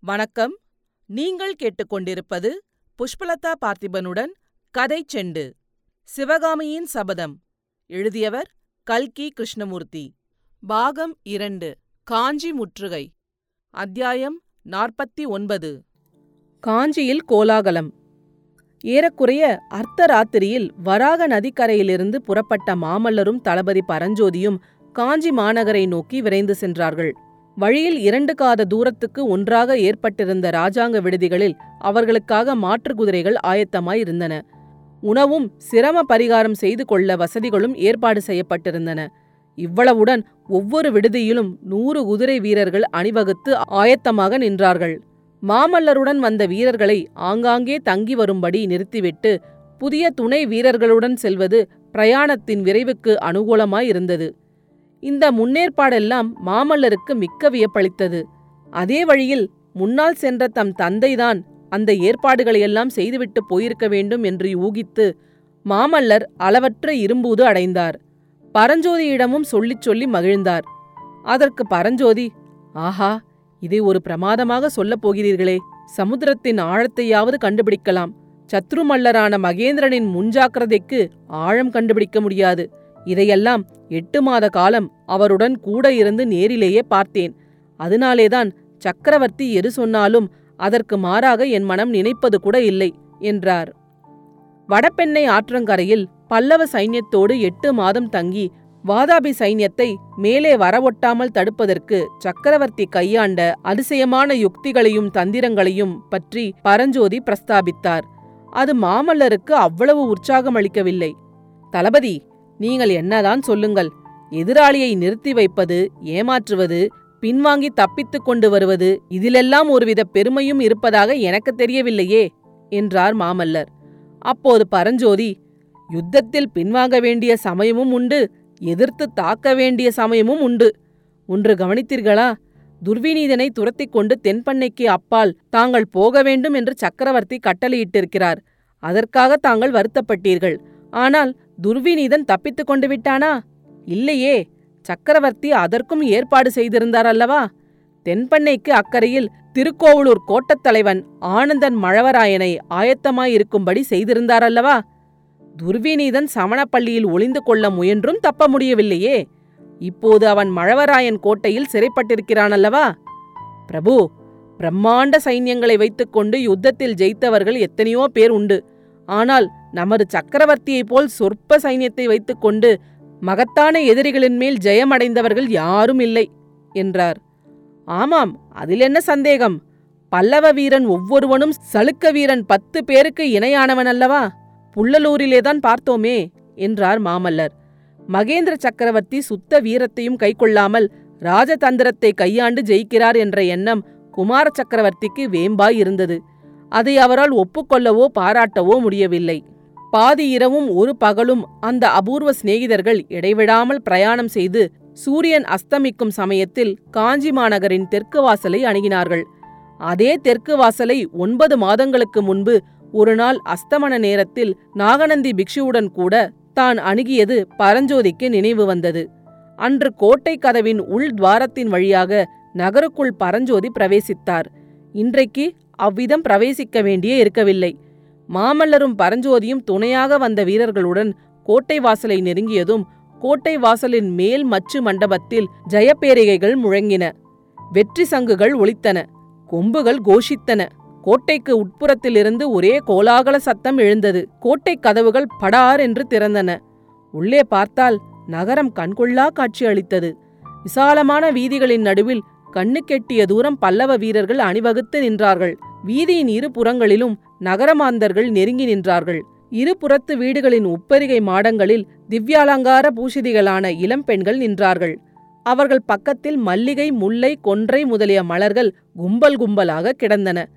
வணக்கம். நீங்கள் கேட்டுக்கொண்டிருப்பது புஷ்பலதா பார்த்திபனுடன் கதை செண்டு. சிவகாமியின் சபதம். எழுதியவர் கல்கி கிருஷ்ணமூர்த்தி. பாகம் இரண்டு. காஞ்சி முற்றுகை. அத்தியாயம் நாற்பத்தி ஒன்பது. காஞ்சியில் கோலாகலம். ஏறக்குறைய அர்த்தராத்திரியில் வராக நதிக்கரையிலிருந்து புறப்பட்ட மாமல்லரும் தளபதி பரஞ்சோதியும் காஞ்சி மாநகரை நோக்கி விரைந்து சென்றார்கள். வழியில் இரண்டு காத தூரத்துக்கு ஒன்றாக ஏற்பட்டிருந்த ராஜாங்க விடுதிகளில் அவர்களுக்காக மாற்று குதிரைகள் ஆயத்தமாயிருந்தன உணவும் சிரம பரிகாரம் செய்து கொள்ள வசதிகளும் ஏற்பாடு செய்யப்பட்டிருந்தன. இவ்வளவுடன் ஒவ்வொரு விடுதியிலும் நூறு குதிரை வீரர்கள் அணிவகுத்து ஆயத்தமாக நின்றார்கள். மாமல்லருடன் வந்த வீரர்களை ஆங்காங்கே தங்கி வரும்படி நிறுத்திவிட்டு புதிய துணை வீரர்களுடன் செல்வது பிரயாணத்தின் விரைவுக்கு அனுகூலமாயிருந்தது இந்த முன்னேற்பாடெல்லாம் மாமல்லருக்கு மிக்க வியப்பளித்தது. அதே வழியில் முன்னால் சென்ற தம் தந்தைதான் அந்த ஏற்பாடுகளையெல்லாம் செய்துவிட்டு போயிருக்க வேண்டும் என்று ஊகித்து மாமல்லர் அளவற்ற இரும்பூது அடைந்தார். பரஞ்சோதியிடமும் சொல்லிச் சொல்லி மகிழ்ந்தார். அதற்கு பரஞ்சோதி ஆஹா இதை ஒரு பிரமாதமாக சொல்லப் போகிறீர்களே. சமுத்திரத்தின் ஆழத்தையாவது கண்டுபிடிக்கலாம். சத்ருமல்லரான மகேந்திரனின் முன்ஜாக்கிரதைக்கு ஆழம் கண்டுபிடிக்க முடியாது. இதையெல்லாம் எட்டு மாத காலம் அவருடன் கூட இருந்து நேரிலேயே பார்த்தேன். அதனாலேதான் சக்கரவர்த்தி எது சொன்னாலும் அதற்கு மாறாக என் மனம் நினைப்பது கூட இல்லை என்றார். வடபெண்ணை ஆற்றங்கரையில் பல்லவ சைன்யத்தோடு எட்டு மாதம் தங்கி வாதாபி சைன்யத்தை மேலே வரவொட்டாமல் தடுப்பதற்கு சக்கரவர்த்தி கையாண்ட அதிசயமான யுக்திகளையும் தந்திரங்களையும் பற்றி பரஞ்சோதி பிரஸ்தாபித்தார். அது மாமல்லருக்கு அவ்வளவு உற்சாகம் அளிக்கவில்லை தளபதி நீங்கள் என்னதான் சொல்லுங்கள். எதிராளியை நிறுத்தி வைப்பது ஏமாற்றுவது பின்வாங்கி தப்பித்துக் கொண்டு வருவது இதிலெல்லாம் ஒருவித பெருமையும் இருப்பதாக எனக்கு தெரியவில்லையே என்றார் மாமல்லர். அப்போது பரஞ்சோதி யுத்தத்தில் பின்வாங்க வேண்டிய சமயமும் உண்டு எதிர்த்து தாக்க வேண்டிய சமயமும் உண்டு. ஒன்று கவனித்தீர்களா? துர்விநீதனை துரத்திக் கொண்டு தென்பண்ணைக்கு அப்பால் தாங்கள் போக வேண்டும் என்று சக்கரவர்த்தி கட்டளையிட்டிருக்கிறார். அதற்காக தாங்கள் வருத்தப்பட்டீர்கள். ஆனால் துர்விநீதன் தப்பித்துக் கொண்டு விட்டானா? இல்லையே. சக்கரவர்த்தி அதற்கும் ஏற்பாடு செய்திருந்தார் அல்லவா? தென்பண்ணைக்கு அக்கறையில் திருக்கோவலூர் கோட்டத் தலைவன் ஆனந்தன் மழவராயனை ஆயத்தமாயிருக்கும்படி செய்திருந்தார் அல்லவா? துர்விநீதன் சமணப்பள்ளியில் ஒளிந்து கொள்ள முயன்றும் தப்ப முடியவில்லையே. இப்போது அவன் மழவராயன் கோட்டையில் சிறைப்பட்டிருக்கிறான் அல்லவா? பிரபு பிரம்மாண்ட சைன்யங்களை வைத்துக்கொண்டு யுத்தத்தில் ஜெயித்தவர்கள் எத்தனையோ பேர் உண்டு. ஆனால் நமது சக்கரவர்த்தியைப் போல் சொற்ப சைன்யத்தை வைத்துக்கொண்டு மகத்தான எதிரிகளின் மேல் ஜெயமடைந்தவர்கள் யாரும் இல்லை என்றார். ஆமாம் அதில் என்ன சந்தேகம்? பல்லவ வீரன் ஒவ்வொருவனும் சளுக்க வீரன் பத்து பேருக்கு இணையானவன் அல்லவா? புள்ளலூரிலேதான் பார்த்தோமே என்றார் மாமல்லர். மகேந்திர சக்கரவர்த்தி சுத்த வீரத்தையும் கைக்கொள்ளாமல் ராஜதந்திரத்தை கையாண்டு ஜெயிக்கிறார் என்ற எண்ணம் குமார சக்கரவர்த்திக்கு வேம்பாய் இருந்தது. அதை அவரால் ஒப்புக்கொள்ளவோ பாராட்டவோ முடியவில்லை. பாதி இரவும் ஒரு பகலும் அந்த அபூர்வ சிநேகிதர்கள் இடைவிடாமல் பிரயாணம் செய்து சூரியன் அஸ்தமிக்கும் சமயத்தில் காஞ்சி மாநகரின் தெற்கு வாசலை அணுகினார்கள். அதே தெற்கு வாசலை ஒன்பது மாதங்களுக்கு முன்பு ஒரு நாள் அஸ்தமன நேரத்தில் நாகநந்தி பிக்ஷுவுடன் கூட தான் அணுகியது பரஞ்சோதிக்கு நினைவு வந்தது. அன்று கோட்டை கதவின் உள் துவாரத்தின் வழியாக நகருக்குள் பரஞ்சோதி பிரவேசித்தார். இன்றைக்கு அவ்விதம் பிரவேசிக்க வேண்டியே இருக்கவில்லை. மாமல்லரும் பரஞ்சோதியும் துணையாக வந்த வீரர்களுடன் கோட்டை வாசலை நெருங்கியதும் கோட்டை வாசலின் மேல் மச்சு மண்டபத்தில் ஜெயப்பேரிகைகள் முழங்கின. வெற்றி சங்குகள் ஒலித்தன கொம்புகள் கோஷித்தன. கோட்டைக்கு உட்புறத்திலிருந்து ஒரே கோலாகல சத்தம் எழுந்தது. கோட்டை கதவுகள் படார் என்று திறந்தன. உள்ளே பார்த்தால் நகரம் கண்கொள்ளா காட்சி அளித்தது. விசாலமான வீதிகளின் நடுவில் கண்ணுக்கெட்டிய தூரம் பல்லவ வீரர்கள் அணிவகுத்து நின்றார்கள். வீதியின் இரு புறங்களிலும் நகரமாந்தர்கள் நெருங்கி நின்றார்கள். இருபுறத்து வீடுகளின் உப்பரிகை மாடங்களில் திவ்யாலங்கார பூஷிதிகளான இளம்பெண்கள் நின்றார்கள். அவர்கள் பக்கத்தில் மல்லிகை முல்லை கொன்றை முதலிய மலர்கள் கும்பல் கும்பலாக கிடந்தன.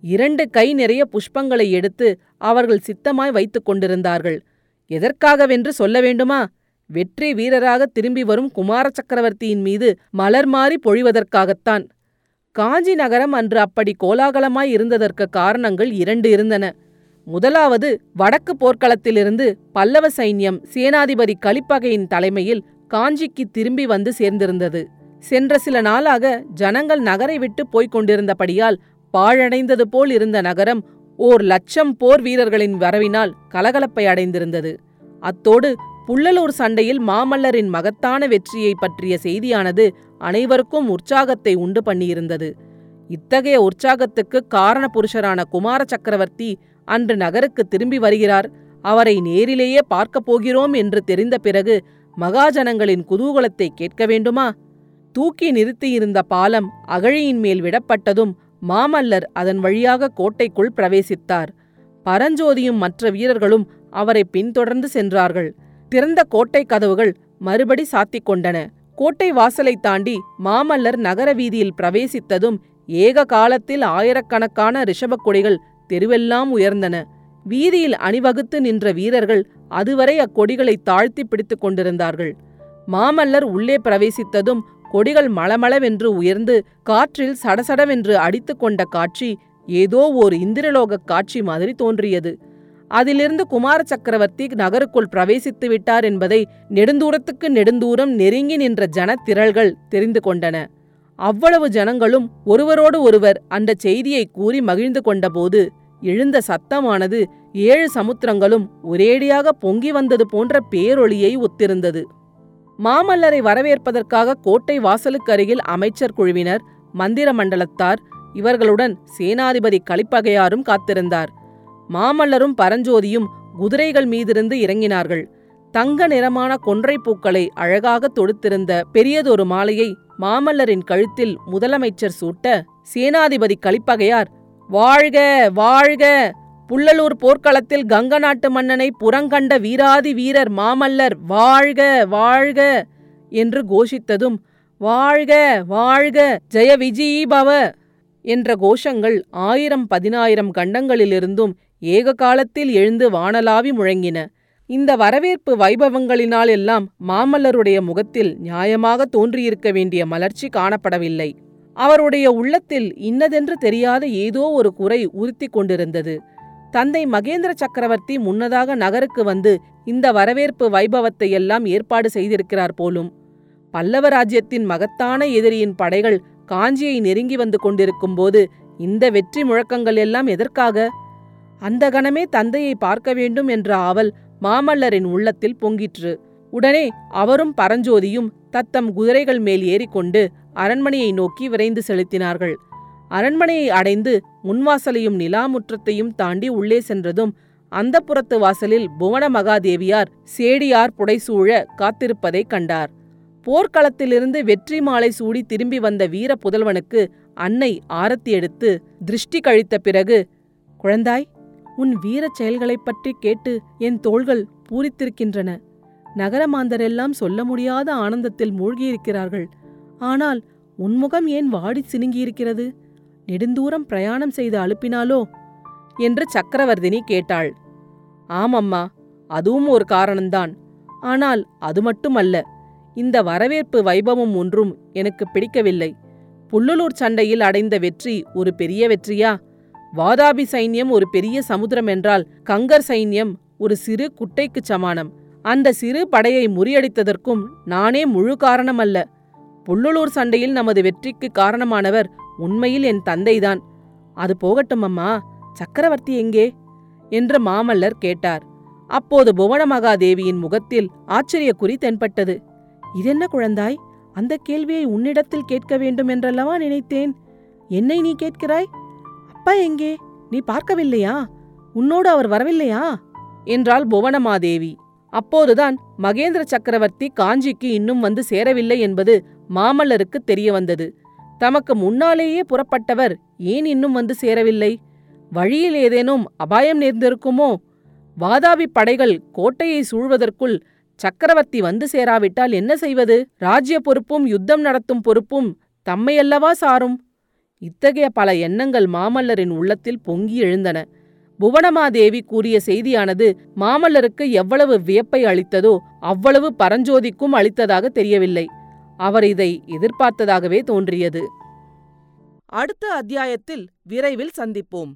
இரண்டு கை நிறைய புஷ்பங்களை எடுத்து அவர்கள் சித்தமாய் வைத்துக் கொண்டிருந்தார்கள். எதற்காகவென்று சொல்ல வேண்டுமா? வெற்றி வீரராக திரும்பி வரும் குமார சக்கரவர்த்தியின் மீது மலர் மாறி பொழிவதற்காகத்தான். காஞ்சி நகரம் அன்று அப்படி கோலாகலமாய் இருந்ததற்கு காரணங்கள் இரண்டு இருந்தன. முதலாவது வடக்கு போர்க்களத்திலிருந்து பல்லவ சைன்யம் சேனாதிபதி கலிப்பகையின் தலைமையில் காஞ்சிக்கு திரும்பி வந்து சேர்ந்திருந்தது. சென்ற சில நாளாக ஜனங்கள் நகரை விட்டு போய்க் கொண்டிருந்தபடியால் பாழடைந்தது போல் இருந்த நகரம் ஓர் லட்சம் போர் வீரர்களின் வரவினால் கலகலப்பை அடைந்திருந்தது. அத்தோடு புள்ளலூர் சண்டையில் மாமல்லரின் மகத்தான வெற்றியை பற்றிய செய்தியானது அனைவருக்கும் உற்சாகத்தை உண்டு பண்ணியிருந்தது. இத்தகைய உற்சாகத்துக்கு காரண புருஷரான குமார சக்கரவர்த்தி அன்று நகருக்கு திரும்பி வருகிறார். அவரை நேரிலேயே பார்க்கப் போகிறோம் என்று தெரிந்த பிறகு மகாஜனங்களின் குதூகலத்தை கேட்க வேண்டுமா? தூக்கி நிறுத்தியிருந்த பாலம் அகழியின் மேல் விடப்பட்டதும் மாமல்லர் அதன் வழியாக கோட்டைக்குள் பிரவேசித்தார். பரஞ்சோதியும் மற்ற வீரர்களும் அவரை பின்தொடர்ந்து சென்றார்கள். திறந்த கோட்டை கதவுகள் மறுபடி சாத்திக் கொண்டன கோட்டை வாசலைத் தாண்டி மாமல்லர் நகர வீதியில் பிரவேசித்ததும் ஏக காலத்தில் ஆயிரக்கணக்கான ரிஷபக் கொடிகள் தெருவெல்லாம் உயர்ந்தன. வீதியில் அணிவகுத்து நின்ற வீரர்கள் அதுவரை அக்கொடிகளை தாழ்த்தி பிடித்துக் கொண்டிருந்தார்கள். மாமல்லர் உள்ளே பிரவேசித்ததும் கொடிகள் மளமளவென்று உயர்ந்து காற்றில் சடசடவென்று அடித்துக் கொண்ட காட்சி ஏதோ ஓர் இந்திரலோகக் காட்சி மாதிரி தோன்றியது. அதிலிருந்து குமார சக்கரவர்த்தி நகருக்குள் பிரவேசித்து விட்டார் என்பதை நெடுந்தூரத்துக்கு நெடுந்தூரம் நெருங்கி நின்ற ஜனத்திரள்கள் தெரிந்து கொண்டன. அவ்வளவு ஜனங்களும் ஒருவரோடு ஒருவர் அந்த செய்தியை கூறி மகிழ்ந்து கொண்டபோது எழுந்த சத்தமானது ஏழு சமுத்திரங்களும் ஒரேடியாக பொங்கி வந்தது போன்ற பேரொளியை ஒத்திருந்தது. மாமல்லரை வரவேற்பதற்காக கோட்டை வாசலுக்கு அருகில் அமைச்சர் குழுவினர் மந்திர மண்டலத்தார் இவர்களுடன் சேனாதிபதி கலிப்பகையாரும் காத்திருந்தார். மாமல்லரும் பரஞ்சோதியும் குதிரைகள் மீதிருந்து இறங்கினார்கள். தங்க நிறமான கொன்றை பூக்களை அழகாக தொடுத்திருந்த பெரியதொரு மாலையை மாமல்லரின் கழுத்தில் முதலமைச்சர் சூட்ட சேனாதிபதி கலிப்பகையார் வாழ்க வாழ்க! புள்ளலூர் போர்க்களத்தில் கங்க நாட்டு மன்னனை புறங்கண்ட வீராதி வீரர் மாமல்லர் வாழ்க வாழ்க! என்று கோஷித்ததும் வாழ்க வாழ்க! ஜெய விஜீபவ என்ற கோஷங்கள் ஆயிரம் பதினாயிரம் கண்டங்களிலிருந்தும் ஏக காலத்தில் எழுந்து வானலாவி முழங்கின. இந்த வரவேற்பு வைபவங்களினால் எல்லாம் மாமல்லருடைய முகத்தில் நியாயமாக தோன்றியிருக்க வேண்டிய மலர்ச்சி காணப்படவில்லை. அவருடைய உள்ளத்தில் இன்னதென்று தெரியாத ஏதோ ஒரு குறை உறுத்தி கொண்டிருந்தது. தந்தை மகேந்திர சக்கரவர்த்தி முன்னதாக நகருக்கு வந்து இந்த வரவேற்பு வைபவத்தை எல்லாம் ஏற்பாடு செய்திருக்கிறார் போலும். பல்லவ ராஜ்யத்தின் மகத்தான எதிரியின் படைகள் காஞ்சியை நெருங்கி வந்து கொண்டிருக்கும் போது இந்த வெற்றி முழக்கங்கள் எல்லாம் எதற்காக? அந்த கணமே தந்தையை பார்க்க வேண்டும் என்ற ஆவல் மாமல்லரின் உள்ளத்தில் பொங்கிற்று. உடனே அவரும் பரஞ்சோதியும் தத்தம் குதிரைகள் மேல் ஏறிக்கொண்டு அரண்மனையை நோக்கி விரைந்து செலுத்தினார்கள். அரண்மனையை அடைந்து முன்வாசலையும் நிலாமுற்றத்தையும் தாண்டி உள்ளே சென்றதும் அந்த புறத்து வாசலில் புவன மகாதேவியார் சேடியார் புடைசூழ காத்திருப்பதைக் கண்டார். போர்க்களத்திலிருந்து வெற்றி மாலை சூடி திரும்பி வந்த வீர புதல்வனுக்கு அன்னை ஆரத்தி எடுத்து திருஷ்டி கழித்த பிறகு குழந்தாய் உன் வீரச் செயல்களைப் பற்றி கேட்டு என் தோள்கள் பூரித்திருக்கின்றன. நகரமாந்தரெல்லாம் சொல்ல முடியாத ஆனந்தத்தில் மூழ்கியிருக்கிறார்கள். ஆனால் உன்முகம் ஏன் வாடி சினுங்கியிருக்கிறது? நெடுந்தூரம் பிரயாணம் செய்து அழுப்பினாலோ என்று சக்கரவர்த்தினி கேட்டாள். ஆமம்மா அதுவும் ஒரு காரணம்தான். ஆனால் அது மட்டுமல்ல. இந்த வரவேற்பு வைபவம் ஒன்றும் எனக்கு பிடிக்கவில்லை. புல்லுலூர் சண்டையில் அடைந்த வெற்றி ஒரு பெரிய வெற்றியா? வாதாபி சைன்யம் ஒரு பெரிய சமுத்திரம் என்றால் கங்கர் சைன்யம் ஒரு சிறு குட்டைக்குச் சமானம். அந்த சிறு படையை முறியடித்ததற்கும் நானே முழு காரணமல்ல. புள்ளலூர் சண்டையில் நமது வெற்றிக்கு காரணமானவர் உண்மையில் என் தந்தைதான். அது போகட்டும் அம்மா. சக்கரவர்த்தி எங்கே? என்று மாமல்லர் கேட்டார். அப்போது புவன மகாதேவியின் முகத்தில் ஆச்சரியக்குறி தென்பட்டது. இதென்ன குழந்தாய்? அந்த கேள்வியை உன்னிடத்தில் கேட்க வேண்டும் என்றல்லவா நினைத்தேன்? என்னை நீ கேட்கிறாய்? அப்பா எங்கே? நீ பார்க்கவில்லையா? உன்னோடு அவர் வரவில்லையா? என்றாள் புவனமாதேவி. அப்போதுதான் மகேந்திர சக்கரவர்த்தி காஞ்சிக்கு இன்னும் வந்து சேரவில்லை என்பது மாமல்லருக்கு தெரிய வந்தது தமக்கு முன்னாலேயே புறப்பட்டவர் ஏன் இன்னும் வந்து சேரவில்லை? வழியில் ஏதேனும் அபாயம் நேர்ந்திருக்குமோ? வாதாபி படைகள் கோட்டையை சூழ்வதற்குள் சக்கரவர்த்தி வந்து சேராவிட்டால் என்ன செய்வது? ராஜ்ய பொறுப்பும் யுத்தம் நடத்தும் பொறுப்பும் தம்மையல்லவா சாரும்? இத்தகைய பல எண்ணங்கள் மாமல்லரின் உள்ளத்தில் பொங்கி எழுந்தன. புவனமாதேவி கூறிய செய்தியானது மாமல்லருக்கு எவ்வளவு வியப்பை அளித்ததோ அவ்வளவு பரஞ்சோதிக்கும் அளித்ததாக தெரியவில்லை. அவர் இதை எதிர்பார்த்ததாகவே தோன்றியது. அடுத்த அத்தியாயத்தில் விரைவில் சந்திப்போம்.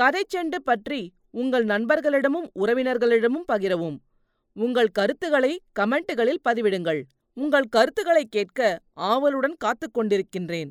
கதைச்செண்டு பற்றி உங்கள் நண்பர்களிடமும் உறவினர்களிடமும் பகிரவும். உங்கள் கருத்துக்களை கமெண்ட்டுகளில் பதிவிடுங்கள். உங்கள் கருத்துக்களை கேட்க ஆவலுடன் காத்துக் கொண்டிருக்கின்றேன்.